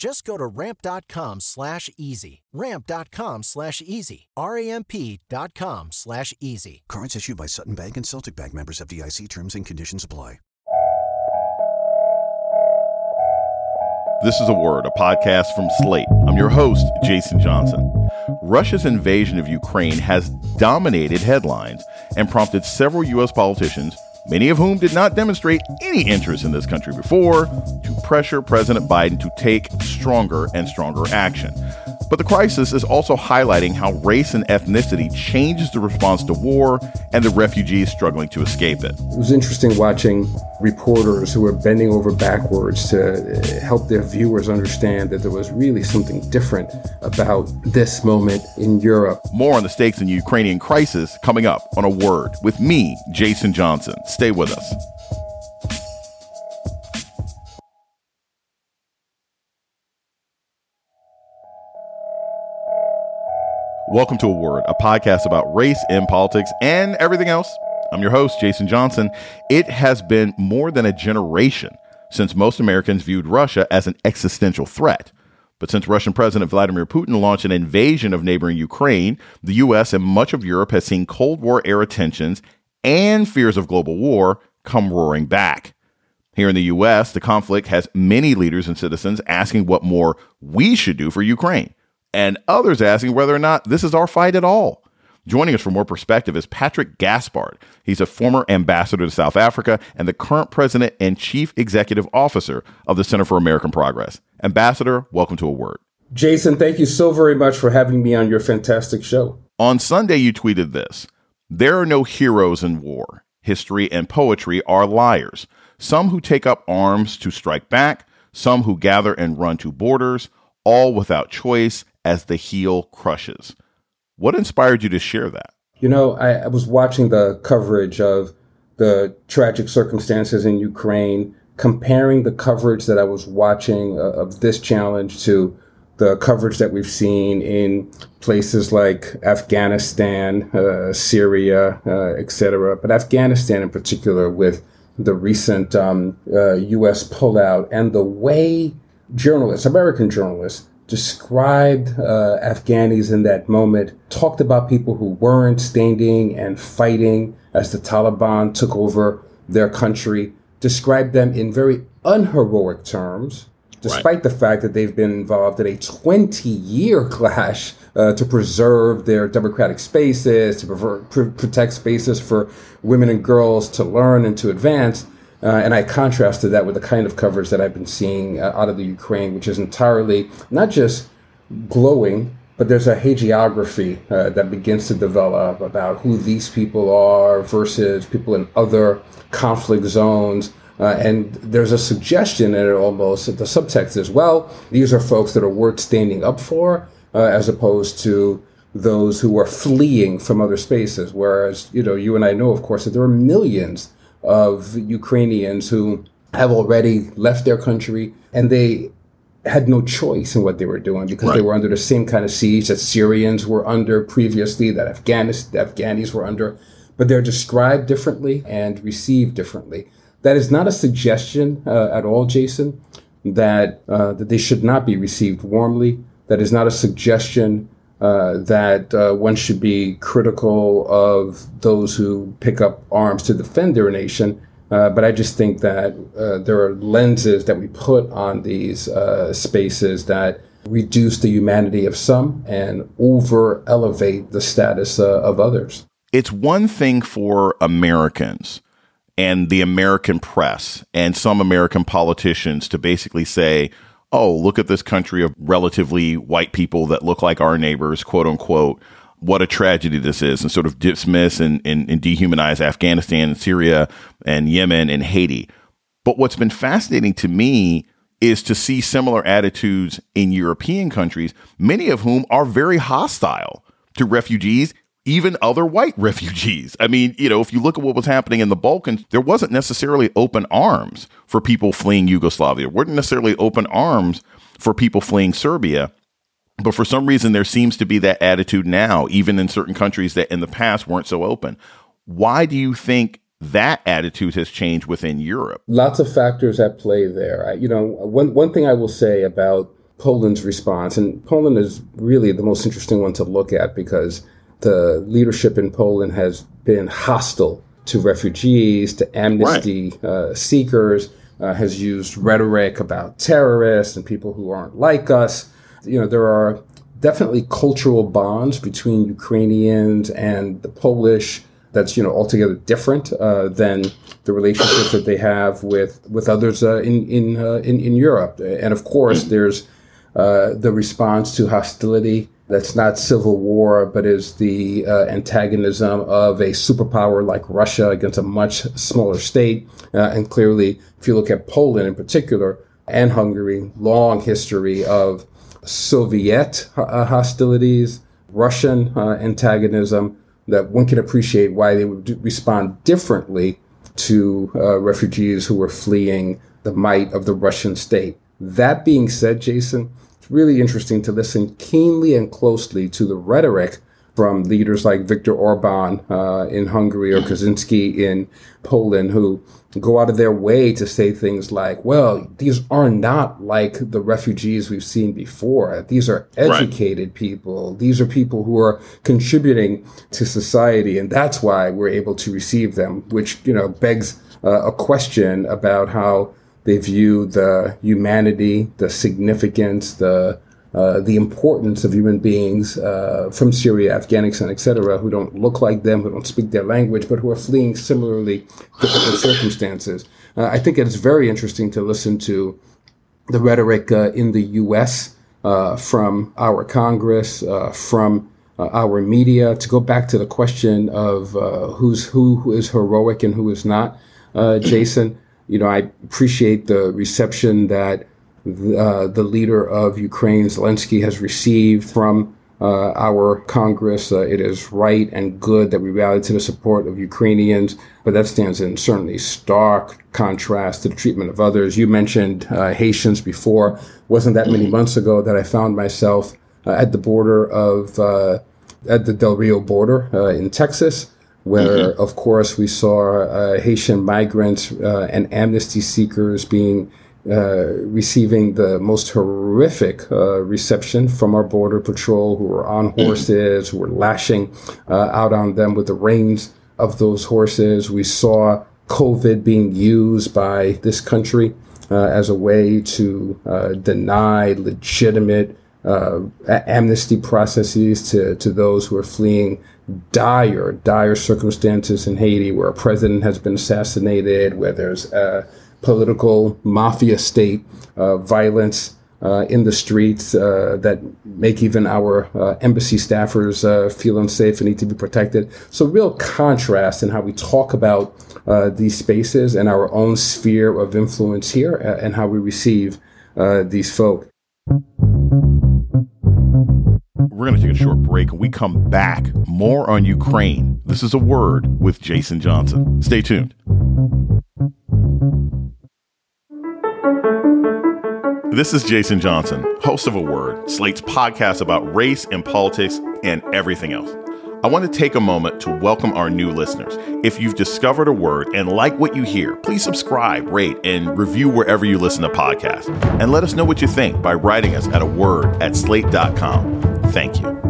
Just go to ramp.com slash easy. Ramp.com slash easy. R-A-M-P dot com slash easy. Cards issued by Sutton Bank and Celtic Bank members FDIC terms and conditions apply. This is A Word, a podcast from Slate. I'm your host, Jason Johnson. Russia's invasion of Ukraine has dominated headlines and prompted several U.S. politicians many of whom did not demonstrate any interest in this country before, to pressure President Biden to take stronger and stronger action. But the crisis is also highlighting how race and ethnicity changes the response to war and the refugees struggling to escape it. It was interesting watching reporters who were bending over backwards to eh, help their viewers understand that there was really something different about this moment in Europe. More on the stakes in the Ukrainian crisis coming up on A Word with me, Jason Johnson. Stay with us. Welcome to A Word, a podcast about race and politics and everything else. I'm your host, Jason Johnson. It has been more than a generation since most Americans viewed Russia as an existential threat. But since Russian President Vladimir Putin launched an invasion of neighboring Ukraine, the U.S. and much of Europe has seen Cold War era tensions and fears of global war come roaring back. Here in the U.S., the conflict has many leaders and citizens asking what more we should do for Ukraine and others asking whether or not this is our fight at all. Joining us for more perspective is Patrick Gaspard. He's a former ambassador to South Africa and the current president and chief executive officer of the Center for American Progress. Ambassador, welcome to A Word. Jason, thank you so very much for having me on your fantastic show. On Sunday, you tweeted this There are no heroes in war. History and poetry are liars. Some who take up arms to strike back, some who gather and run to borders, all without choice as the heel crushes. What inspired you to share that? You know, I, I was watching the coverage of the tragic circumstances in Ukraine, comparing the coverage that I was watching uh, of this challenge to the coverage that we've seen in places like Afghanistan, uh, Syria, uh, etc. But Afghanistan in particular, with the recent um, uh, U.S. pullout and the way journalists, American journalists, described uh, Afghanis in that moment, talked about people who weren't standing and fighting as the Taliban took over their country, described them in very unheroic terms, despite right. the fact that they've been involved in a 20 year clash uh, to preserve their democratic spaces, to pr- protect spaces for women and girls to learn and to advance. Uh, and I contrasted that with the kind of coverage that I've been seeing uh, out of the Ukraine, which is entirely not just glowing, but there's a hagiography uh, that begins to develop about who these people are versus people in other conflict zones. Uh, and there's a suggestion in it almost the subtext is well, these are folks that are worth standing up for, uh, as opposed to those who are fleeing from other spaces. Whereas, you know, you and I know, of course, that there are millions of Ukrainians who have already left their country and they had no choice in what they were doing because right. they were under the same kind of siege that Syrians were under previously, that Afghanis, the Afghanis were under, but they're described differently and received differently. That is not a suggestion uh, at all, Jason, that uh, that they should not be received warmly. That is not a suggestion uh, that uh, one should be critical of those who pick up arms to defend their nation. Uh, but I just think that uh, there are lenses that we put on these uh, spaces that reduce the humanity of some and over elevate the status of others. It's one thing for Americans and the American press and some American politicians to basically say, oh, look at this country of relatively white people that look like our neighbors, quote unquote. What a tragedy this is, and sort of dismiss and, and, and dehumanize Afghanistan and Syria and Yemen and Haiti. But what's been fascinating to me is to see similar attitudes in European countries, many of whom are very hostile to refugees even other white refugees. I mean, you know, if you look at what was happening in the Balkans, there wasn't necessarily open arms for people fleeing Yugoslavia, there weren't necessarily open arms for people fleeing Serbia. But for some reason, there seems to be that attitude now, even in certain countries that in the past weren't so open. Why do you think that attitude has changed within Europe? Lots of factors at play there. You know, one, one thing I will say about Poland's response, and Poland is really the most interesting one to look at because the leadership in Poland has been hostile to refugees, to amnesty right. uh, seekers, uh, has used rhetoric about terrorists and people who aren't like us. You know, there are definitely cultural bonds between Ukrainians and the Polish that's you know altogether different uh, than the relationships that they have with with others uh, in in, uh, in, in Europe. And of course, there's uh, the response to hostility that's not civil war, but is the uh, antagonism of a superpower like Russia against a much smaller state. Uh, and clearly, if you look at Poland in particular and Hungary, long history of Soviet uh, hostilities, Russian uh, antagonism, that one can appreciate why they would respond differently to uh, refugees who were fleeing the might of the Russian state. That being said, Jason, really interesting to listen keenly and closely to the rhetoric from leaders like Viktor Orban uh, in Hungary or Kaczynski in Poland, who go out of their way to say things like, well, these are not like the refugees we've seen before. These are educated right. people. These are people who are contributing to society. And that's why we're able to receive them, which, you know, begs uh, a question about how they view the humanity, the significance, the uh, the importance of human beings uh, from Syria, Afghanistan, etc., who don't look like them, who don't speak their language, but who are fleeing similarly difficult circumstances. Uh, I think it's very interesting to listen to the rhetoric uh, in the U.S. Uh, from our Congress, uh, from our media. To go back to the question of who's who, who is heroic and who is not, Jason you know, I appreciate the reception that uh, the leader of Ukraine, Zelensky, has received from uh, our Congress. Uh, it is right and good that we rally to the support of Ukrainians, but that stands in certainly stark contrast to the treatment of others. You mentioned uh, Haitians before. wasn't that many months ago that I found myself uh, at the border of uh, at the Del Rio border in Texas where, mm-hmm. of course, we saw uh, Haitian migrants uh, and amnesty seekers being uh, receiving the most horrific uh, reception from our border patrol, who were on mm-hmm. horses, who were lashing uh, out on them with the reins of those horses. We saw COVID being used by this country uh, as a way to deny legitimate uh, amnesty processes to, to those who are fleeing dire, dire circumstances in Haiti, where a president has been assassinated, where there's a political mafia state, uh, violence uh, in the streets uh, that make even our uh, embassy staffers uh, feel unsafe and need to be protected. So, real contrast in how we talk about these spaces and our own sphere of influence here and how we receive these folk. We're going to take a short break and we come back. More on Ukraine. This is a word with Jason Johnson. Stay tuned. This is Jason Johnson, host of A Word, Slate's podcast about race and politics and everything else. I want to take a moment to welcome our new listeners. If you've discovered a word and like what you hear, please subscribe, rate, and review wherever you listen to podcasts. And let us know what you think by writing us at a word at slate.com. Thank you.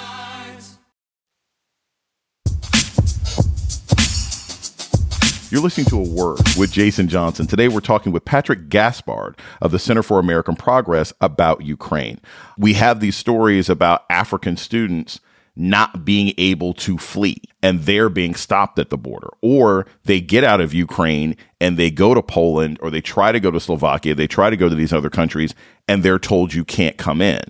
You're listening to A Word with Jason Johnson. Today we're talking with Patrick Gaspard of the Center for American Progress about Ukraine. We have these stories about African students not being able to flee and they're being stopped at the border or they get out of Ukraine and they go to Poland or they try to go to Slovakia, they try to go to these other countries and they're told you can't come in.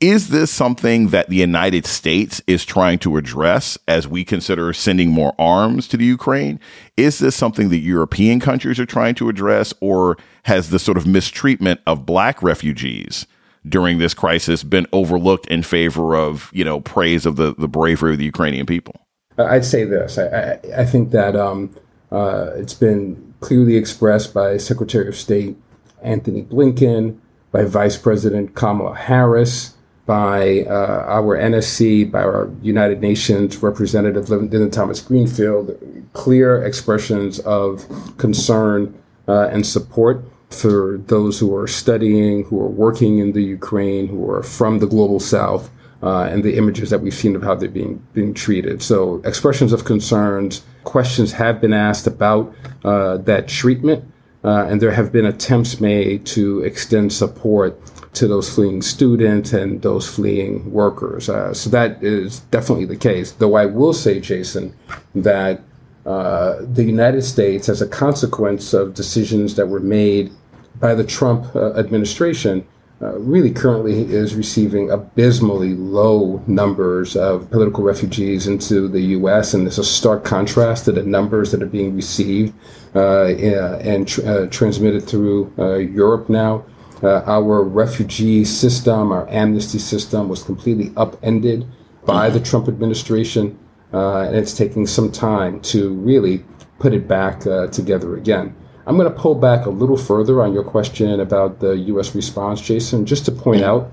Is this something that the United States is trying to address as we consider sending more arms to the Ukraine? Is this something that European countries are trying to address, or has the sort of mistreatment of black refugees during this crisis been overlooked in favor of, you know, praise of the, the bravery of the Ukrainian people? I'd say this. I, I, I think that um, uh, it's been clearly expressed by Secretary of State Antony Blinken, by Vice President Kamala Harris, by uh, our NSC, by our United Nations representative, Linda Thomas Greenfield, clear expressions of concern uh, and support for those who are studying, who are working in the Ukraine, who are from the global south, uh, and the images that we've seen of how they're being being treated. So expressions of concerns, questions have been asked about uh, that treatment, uh, and there have been attempts made to extend support to those fleeing students and those fleeing workers. Uh, so that is definitely the case. Though I will say, Jason, that uh, the United States, as a consequence of decisions that were made by the Trump uh, administration, uh, really currently is receiving abysmally low numbers of political refugees into the U.S. And there's a stark contrast to the numbers that are being received uh, and tr- uh, transmitted through Europe now. Uh, our refugee system, our amnesty system was completely upended by the Trump administration, uh, and it's taking some time to really put it back uh, together again. I'm going to pull back a little further on your question about the U.S. response, Jason, just to point out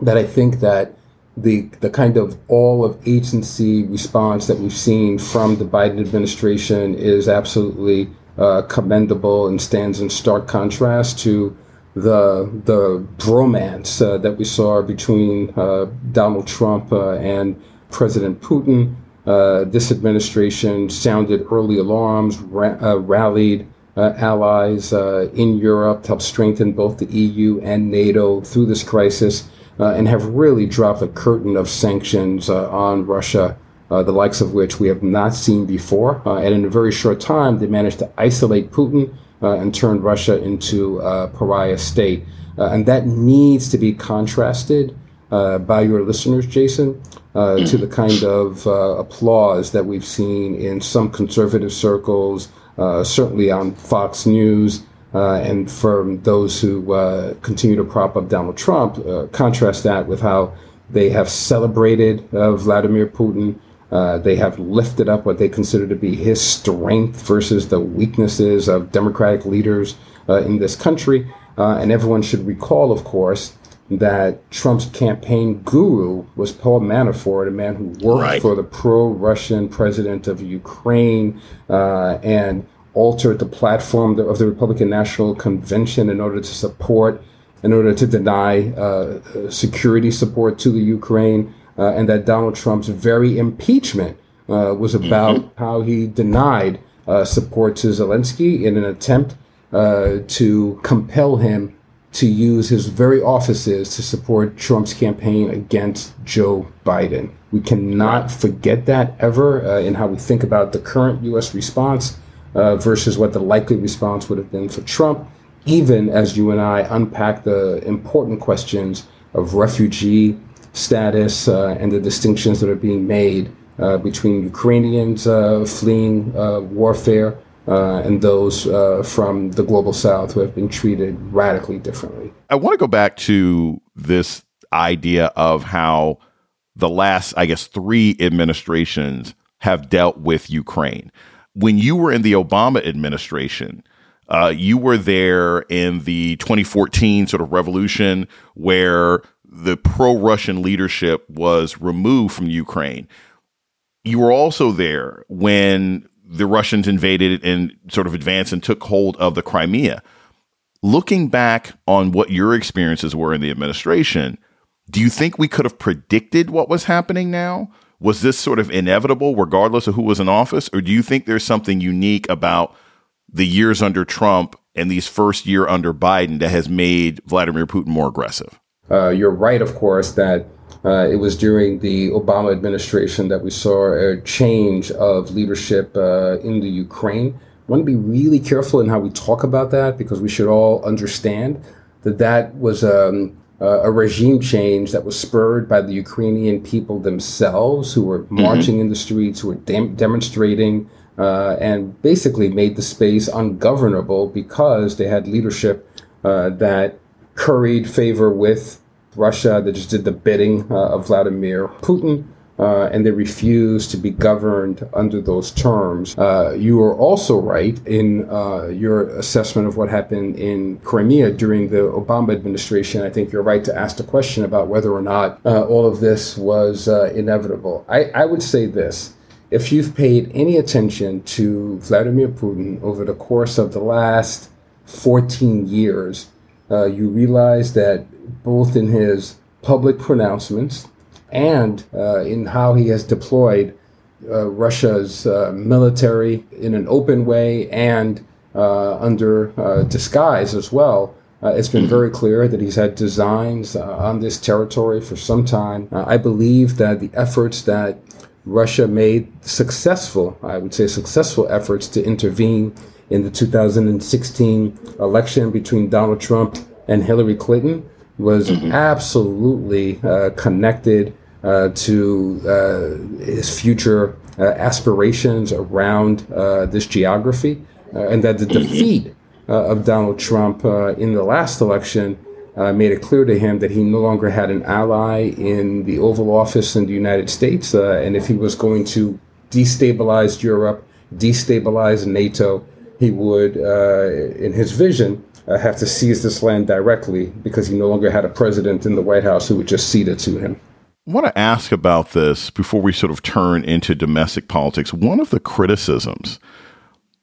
that I think that the the kind of all of agency response that we've seen from the Biden administration is absolutely uh, commendable and stands in stark contrast to the the bromance uh, that we saw between uh, Donald Trump uh, and President Putin. Uh, this administration sounded early alarms, ra- uh, rallied uh, allies in Europe to help strengthen both the EU and NATO through this crisis, and have really dropped a curtain of sanctions on Russia. the likes of which we have not seen before. and in a very short time, they managed to isolate Putin and turn Russia into a pariah state. Uh, and that needs to be contrasted uh, by your listeners, Jason, uh, to the kind of uh, applause that we've seen in some conservative circles, uh, certainly on Fox News. and from those who continue to prop up Donald Trump, contrast that with how they have celebrated Vladimir Putin, uh, they have lifted up what they consider to be his strength versus the weaknesses of Democratic leaders uh, in this country. Uh, and everyone should recall, of course, that Trump's campaign guru was Paul Manafort, a man who worked right. for the pro Russian president of Ukraine uh, and altered the platform of the Republican National Convention in order to support, in order to deny uh, security support to the Ukraine uh, and that Donald Trump's very impeachment uh, was about mm-hmm. how he denied uh, support to Zelensky in an attempt uh, to compel him to use his very offices to support Trump's campaign against Joe Biden. We cannot forget that ever uh, in how we think about the current U.S. response uh, versus what the likely response would have been for Trump, even as you and I unpack the important questions of refugee status uh, and the distinctions that are being made uh, between Ukrainians uh, fleeing warfare and those from the global south who have been treated radically differently. I want to go back to this idea of how the last, I guess, three administrations have dealt with Ukraine. When you were in the Obama administration, uh, you were there in the 2014 sort of revolution where the pro Russian leadership was removed from Ukraine. You were also there when the Russians invaded and sort of advanced and took hold of the Crimea. Looking back on what your experiences were in the administration, do you think we could have predicted what was happening now? Was this sort of inevitable regardless of who was in office? Or do you think there's something unique about the years under Trump and these first year under Biden that has made Vladimir Putin more aggressive? Uh, you're right, of course, that uh, it was during the Obama administration that we saw a change of leadership uh, in the Ukraine. I want to be really careful in how we talk about that because we should all understand that that was um, a regime change that was spurred by the Ukrainian people themselves who were mm-hmm. marching mm-hmm. in the streets, who were dem- demonstrating, uh, and basically made the space ungovernable because they had leadership uh, that curried favor with Russia, that just did the bidding uh, of Vladimir Putin. Uh, and they refused to be governed under those terms. Uh, you are also right in uh, your assessment of what happened in Crimea during the Obama administration. I think you're right to ask the question about whether or not uh, all of this was uh, inevitable. I, I would say this. If you've paid any attention to Vladimir Putin over the course of the last 14 years, uh, you realize that both in his public pronouncements and uh, in how he has deployed uh, Russia's uh, military in an open way and uh, under uh, disguise as well. it's been very clear that he's had designs on this territory for some time. I believe that the efforts that Russia made successful, I would say successful efforts to intervene in the 2016 election between Donald Trump and Hillary Clinton was mm-hmm. absolutely uh, connected uh, to uh, his future uh, aspirations around uh, this geography, uh, and that the mm-hmm. defeat of Donald Trump in the last election made it clear to him that he no longer had an ally in the Oval Office in the United States, and if he was going to destabilize Europe, destabilize NATO, he would, in his vision, uh, have to seize this land directly because he no longer had a president in the White House who would just cede it to him. I want to ask about this before we sort of turn into domestic politics. One of the criticisms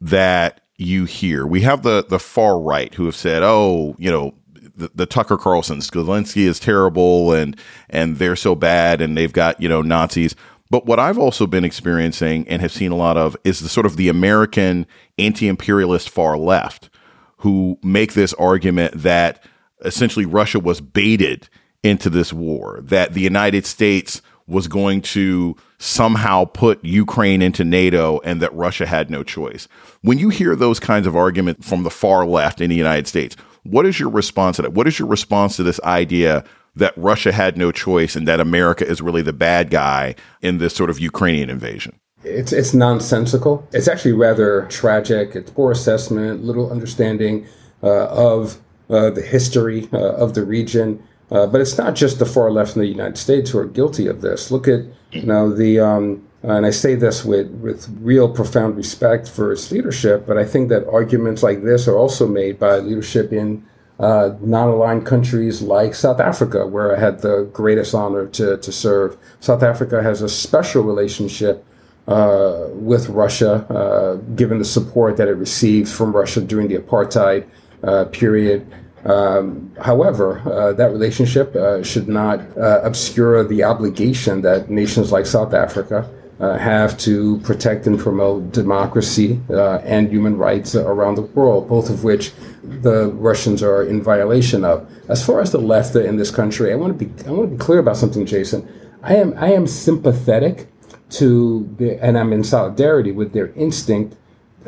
that you hear, we have the the far right who have said, "Oh, you know, the, the Tucker Carlsons, Zelensky is terrible, and and they're so bad, and they've got you know Nazis." But what I've also been experiencing and have seen a lot of is the sort of the American anti-imperialist far left who make this argument that essentially Russia was baited into this war, that the United States was going to somehow put Ukraine into NATO and that Russia had no choice. When you hear those kinds of arguments from the far left in the United States, what is your response to that? What is your response to this idea that Russia had no choice and that America is really the bad guy in this sort of Ukrainian invasion? It's it's nonsensical. It's actually rather tragic. It's poor assessment, little understanding uh, of uh, the history uh, of the region. Uh, but it's not just the far left in the United States who are guilty of this. Look at you know the um, and I say this with with real profound respect for its leadership. But I think that arguments like this are also made by leadership in uh, non-aligned countries like South Africa, where I had the greatest honor to, to serve. South Africa has a special relationship uh, with Russia, uh, given the support that it received from Russia during the apartheid uh, period. Um, however, uh, that relationship uh, should not obscure the obligation that nations like South Africa have to protect and promote democracy and human rights around the world, both of which the Russians are in violation of. As far as the left in this country, I want to be I want to be clear about something, Jason. I am I am sympathetic to the, and I'm in solidarity with their instinct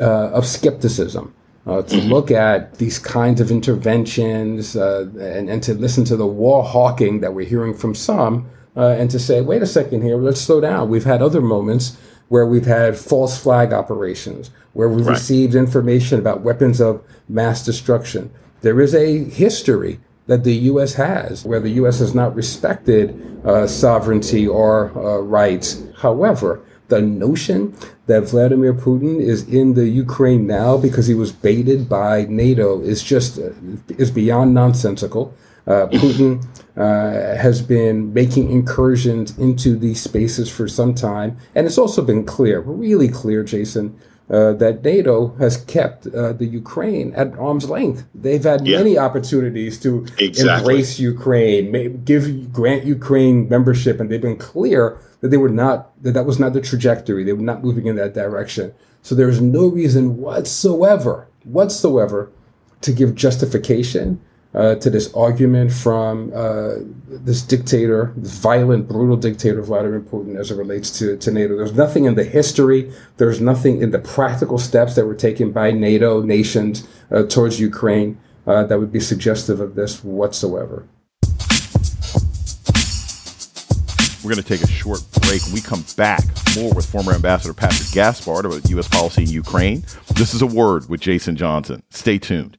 uh, of skepticism. Uh, to look at these kinds of interventions uh, and, and to listen to the war hawking that we're hearing from some, uh, and to say, wait a second here, let's slow down. We've had other moments where we've had false flag operations, where we've right. received information about weapons of mass destruction. There is a history that the U.S. has, where the U.S. has not respected uh, sovereignty or uh, rights. However, the notion that Vladimir Putin is in the Ukraine now because he was baited by NATO is just uh, is beyond nonsensical. Uh, Putin uh, has been making incursions into these spaces for some time, and it's also been clear, really clear, Jason, uh, that NATO has kept uh, the Ukraine at arm's length. They've had Yeah. many opportunities to Exactly. embrace Ukraine, give grant Ukraine membership, and they've been clear that they were not that that was not the trajectory. They were not moving in that direction. So there is no reason whatsoever, whatsoever, to give justification uh, to this argument from uh, this dictator, this violent, brutal dictator Vladimir Putin, as it relates to, to NATO. There's nothing in the history, there's nothing in the practical steps that were taken by NATO nations uh, towards Ukraine uh, that would be suggestive of this whatsoever. We're going to take a short break. When we come back, more with former Ambassador Patrick Gaspard about U.S. policy in Ukraine. This is a word with Jason Johnson. Stay tuned.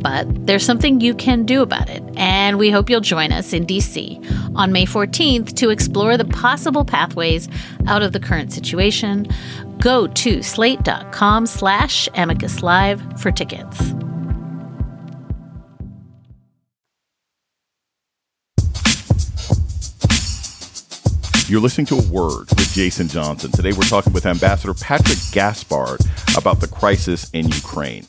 But there's something you can do about it, and we hope you'll join us in DC on May 14th to explore the possible pathways out of the current situation. Go to slate.com slash amicus live for tickets. You're listening to A Word with Jason Johnson. Today we're talking with Ambassador Patrick Gaspard about the crisis in Ukraine.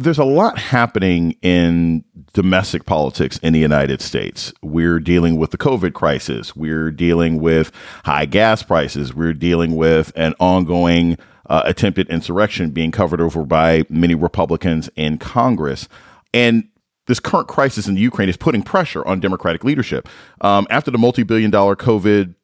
There's a lot happening in domestic politics in the United States. We're dealing with the COVID crisis. We're dealing with high gas prices. We're dealing with an ongoing uh, attempted insurrection being covered over by many Republicans in Congress. And this current crisis in Ukraine is putting pressure on Democratic leadership. Um, after the multi billion dollar COVID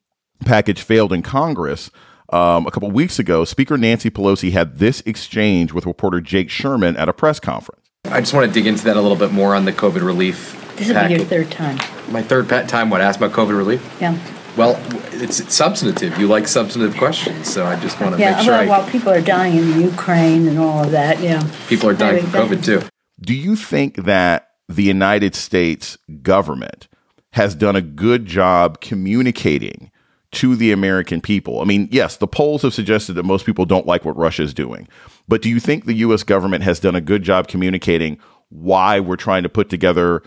package failed in Congress um, a couple weeks ago, Speaker Nancy Pelosi had this exchange with reporter Jake Sherman at a press conference. I just want to dig into that a little bit more on the COVID relief. This will be your third time. My third pa- time. What? Ask about COVID relief? Yeah. Well, it's, it's substantive. You like substantive questions, so I just want to Yeah, make sure well, I, while people are dying in Ukraine and all of that, yeah. people are dying from COVID too. Do you think that the United States government has done a good job communicating to the American people? I mean, yes, the polls have suggested that most people don't like what Russia is doing. But do you think the US government has done a good job communicating why we're trying to put together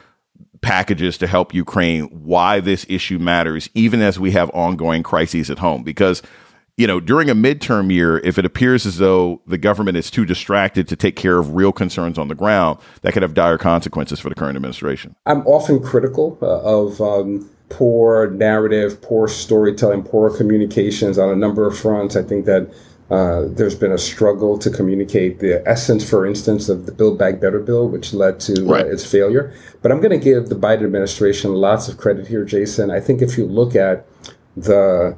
packages to help Ukraine, why this issue matters, even as we have ongoing crises at home? Because you know, during a midterm year, if it appears as though the government is too distracted to take care of real concerns on the ground, that could have dire consequences for the current administration. I'm often critical uh, of um, poor narrative, poor storytelling, poor communications on a number of fronts. I think that uh, there's been a struggle to communicate the essence, for instance, of the Build Back Better bill, which led to Right. uh, its failure. But I'm going to give the Biden administration lots of credit here, Jason. I think if you look at the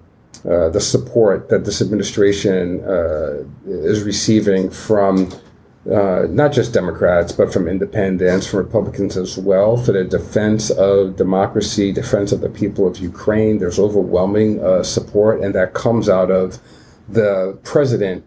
uh, the support that this administration uh, is receiving from uh, not just Democrats, but from independents, from Republicans as well, for the defense of democracy, defense of the people of Ukraine. There's overwhelming uh, support, and that comes out of the president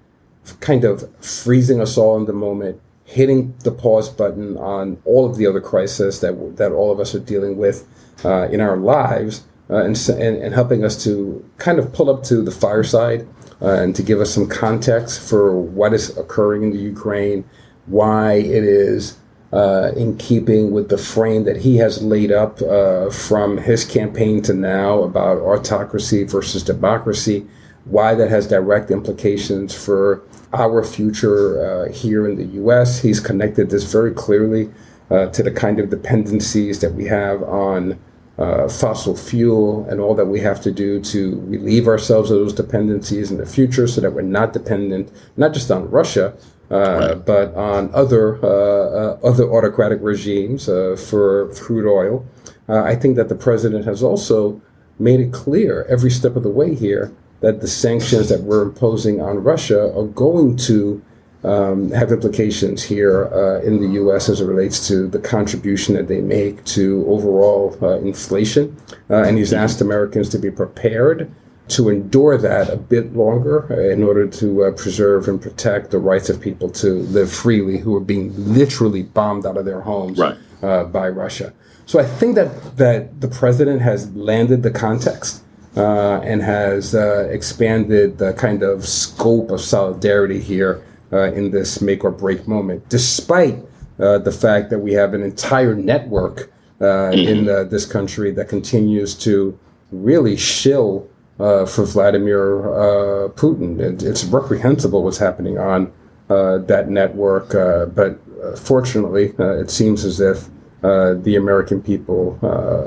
kind of freezing us all in the moment, hitting the pause button on all of the other crises that that all of us are dealing with uh, in our lives, uh, and, and and helping us to kind of pull up to the fireside uh, and to give us some context for what is occurring in the Ukraine, why it is uh, in keeping with the frame that he has laid up uh, from his campaign to now about autocracy versus democracy, why that has direct implications for our future uh, here in the U.S. He's connected this very clearly uh, to the kind of dependencies that we have on uh, fossil fuel and all that we have to do to relieve ourselves of those dependencies in the future so that we're not dependent not just on Russia, uh, right. but on other uh, uh other autocratic regimes uh, for crude oil. Uh, I think that the president has also made it clear every step of the way here that the sanctions that we're imposing on Russia are going to um, have implications here uh, in the U.S. as it relates to the contribution that they make to overall uh, inflation. Uh, and he's asked Americans to be prepared to endure that a bit longer uh, in order to uh, preserve and protect the rights of people to live freely who are being literally bombed out of their homes right. Uh, by Russia. So I think that, that the president has landed the context. Uh, and has uh, expanded the kind of scope of solidarity here uh, in this make or break moment, despite uh, the fact that we have an entire network uh, in uh, this country that continues to really shill uh, for Vladimir uh, Putin. It, it's reprehensible what's happening on that network, but fortunately, it seems as if the American people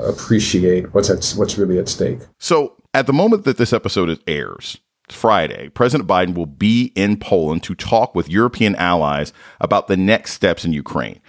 appreciate what's at, what's really at stake. So, at the moment that this episode airs, Friday, President Biden will be in Poland to talk with European allies about the next steps in Ukraine.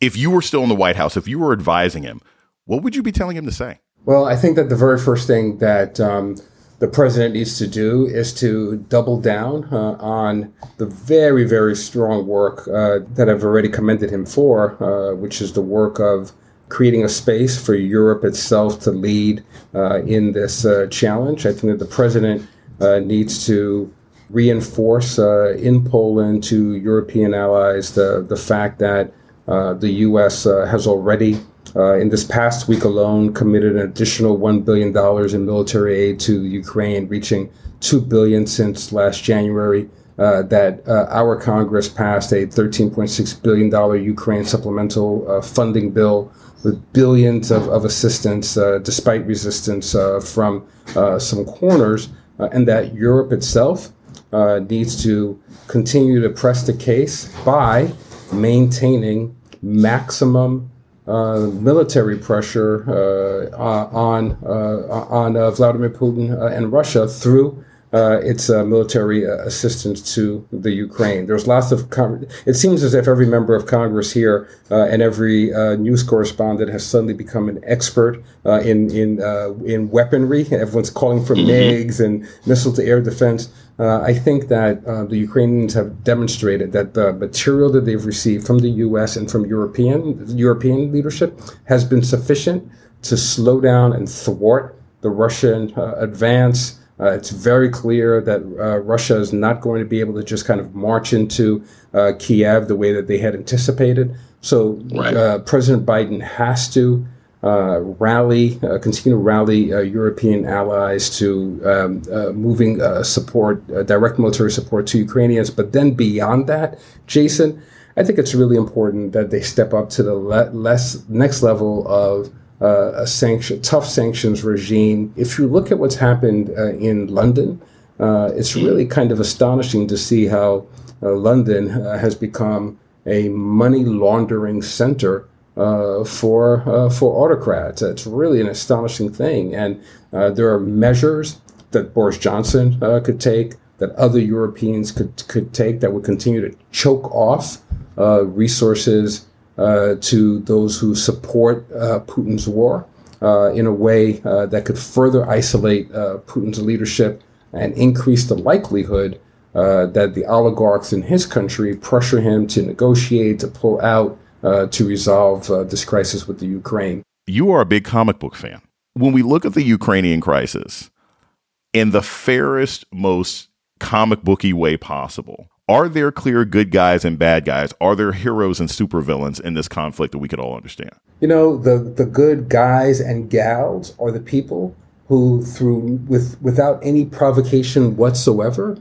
If you were still in the White House, if you were advising him, what would you be telling him to say? Well, I think that the very first thing that um, the president needs to do is to double down uh, on the very, very strong work uh, that I've already commended him for, uh, which is the work of creating a space for Europe itself to lead uh, in this uh, challenge. I think that the president needs to reinforce uh, in Poland to European allies the, the fact that uh, the U.S. Uh, has already, uh, in this past week alone, committed an additional $1 billion in military aid to Ukraine, reaching 2 billion since last January. Uh, that our Congress passed a $13.6 billion Ukraine supplemental funding bill with billions of, of assistance, despite resistance from some corners uh, and that Europe itself uh, needs to continue to press the case by maintaining maximum uh, military pressure uh, on uh, on uh, Vladimir Putin and Russia through uh, its uh, military uh, assistance to the Ukraine. There's lots of. Con- it seems as if every member of Congress here uh, and every uh, news correspondent has suddenly become an expert uh, in in in weaponry. Everyone's calling for mm-hmm. MiGs and missile to air defense. I think that the Ukrainians have demonstrated that the material that they've received from the U.S. and from European European leadership has been sufficient to slow down and thwart the Russian advance. Uh, it's very clear that uh, Russia is not going to be able to just kind of march into uh, Kiev the way that they had anticipated. So right. Uh, President Biden has to uh, rally, uh, continue to rally European allies to um, moving support, direct military support to Ukrainians. But then beyond that, Jason, I think it's really important that they step up to the le- less next level of uh, a sanction, tough sanctions regime. If you look at what's happened uh, in London, uh, it's really kind of astonishing to see how uh, London uh, has become a money laundering center uh, for for autocrats. It's really an astonishing thing, and there are measures that Boris Johnson could take, that other Europeans could could take, that would continue to choke off resources to those who support uh, Putin's war uh, in a way uh, that could further isolate uh, Putin's leadership and increase the likelihood that the oligarchs in his country pressure him to negotiate, to pull out, to resolve this crisis with the Ukraine. You are a big comic book fan. When we look at the Ukrainian crisis in the fairest, most comic booky way possible, are there clear good guys and bad guys? Are there heroes and supervillains in this conflict that we could all understand? You know, the the good guys and gals are the people who, through with without any provocation whatsoever,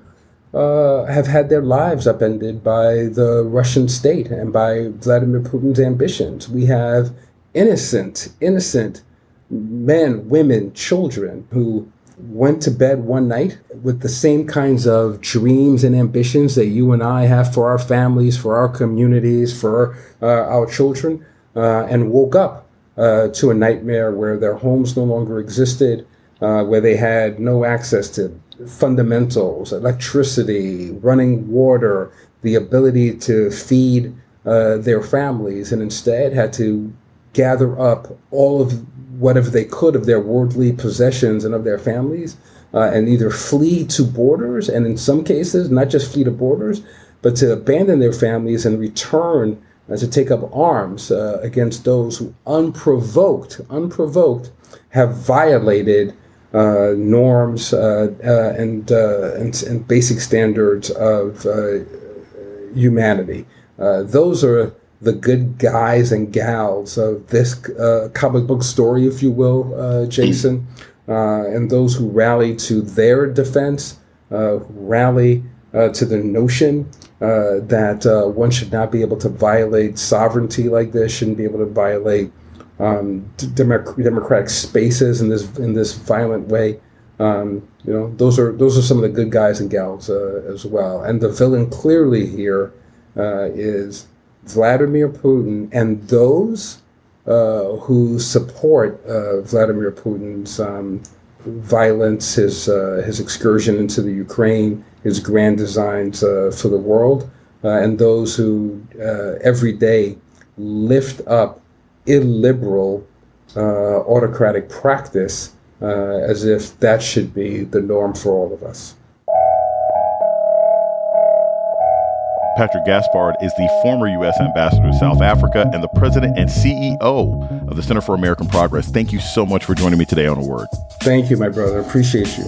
uh, have had their lives upended by the Russian state and by Vladimir Putin's ambitions. We have innocent, innocent men, women, children who went to bed one night with the same kinds of dreams and ambitions that you and I have for our families, for our communities, for uh, our children, uh, and woke up uh, to a nightmare where their homes no longer existed, uh, where they had no access to fundamentals, electricity, running water, the ability to feed uh, their families, and instead had to gather up all of whatever they could of their worldly possessions and of their families uh, and either flee to borders, and in some cases, not just flee to borders, but to abandon their families and return uh, to take up arms uh, against those who unprovoked, unprovoked, have violated uh, norms uh, uh, and, and, and basic standards of humanity. those are the good guys and gals of this uh, comic book story, if you will, uh, Jason, uh, and those who rally to their defense, uh, rally uh, to the notion uh, that one should not be able to violate sovereignty like this, shouldn't be able to violate um, democ- democratic spaces in this in this violent way. Um, you know, those are those are some of the good guys and gals as well. And the villain clearly here is Vladimir Putin and those uh, who support uh, Vladimir Putin's um, violence, his uh, his excursion into the Ukraine, his grand designs uh, for the world, uh, and those who uh, every day lift up illiberal autocratic practice as if that should be the norm for all of us. Patrick Gaspard is the former U.S. ambassador to South Africa and the president and CEO of the Center for American Progress. Thank you so much for joining me today on A Word. Thank you, my brother. Appreciate you.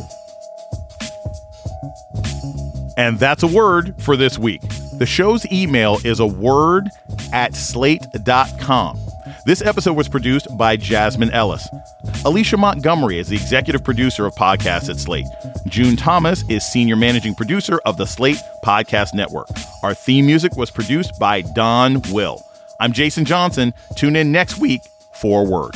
And that's a word for this week. The show's email is a word at slate.com. This episode was produced by Jasmine Ellis. Alicia Montgomery is the executive producer of podcasts at Slate. June Thomas is senior managing producer of the Slate Podcast Network. Our theme music was produced by Don Will. I'm Jason Johnson. Tune in next week for Word.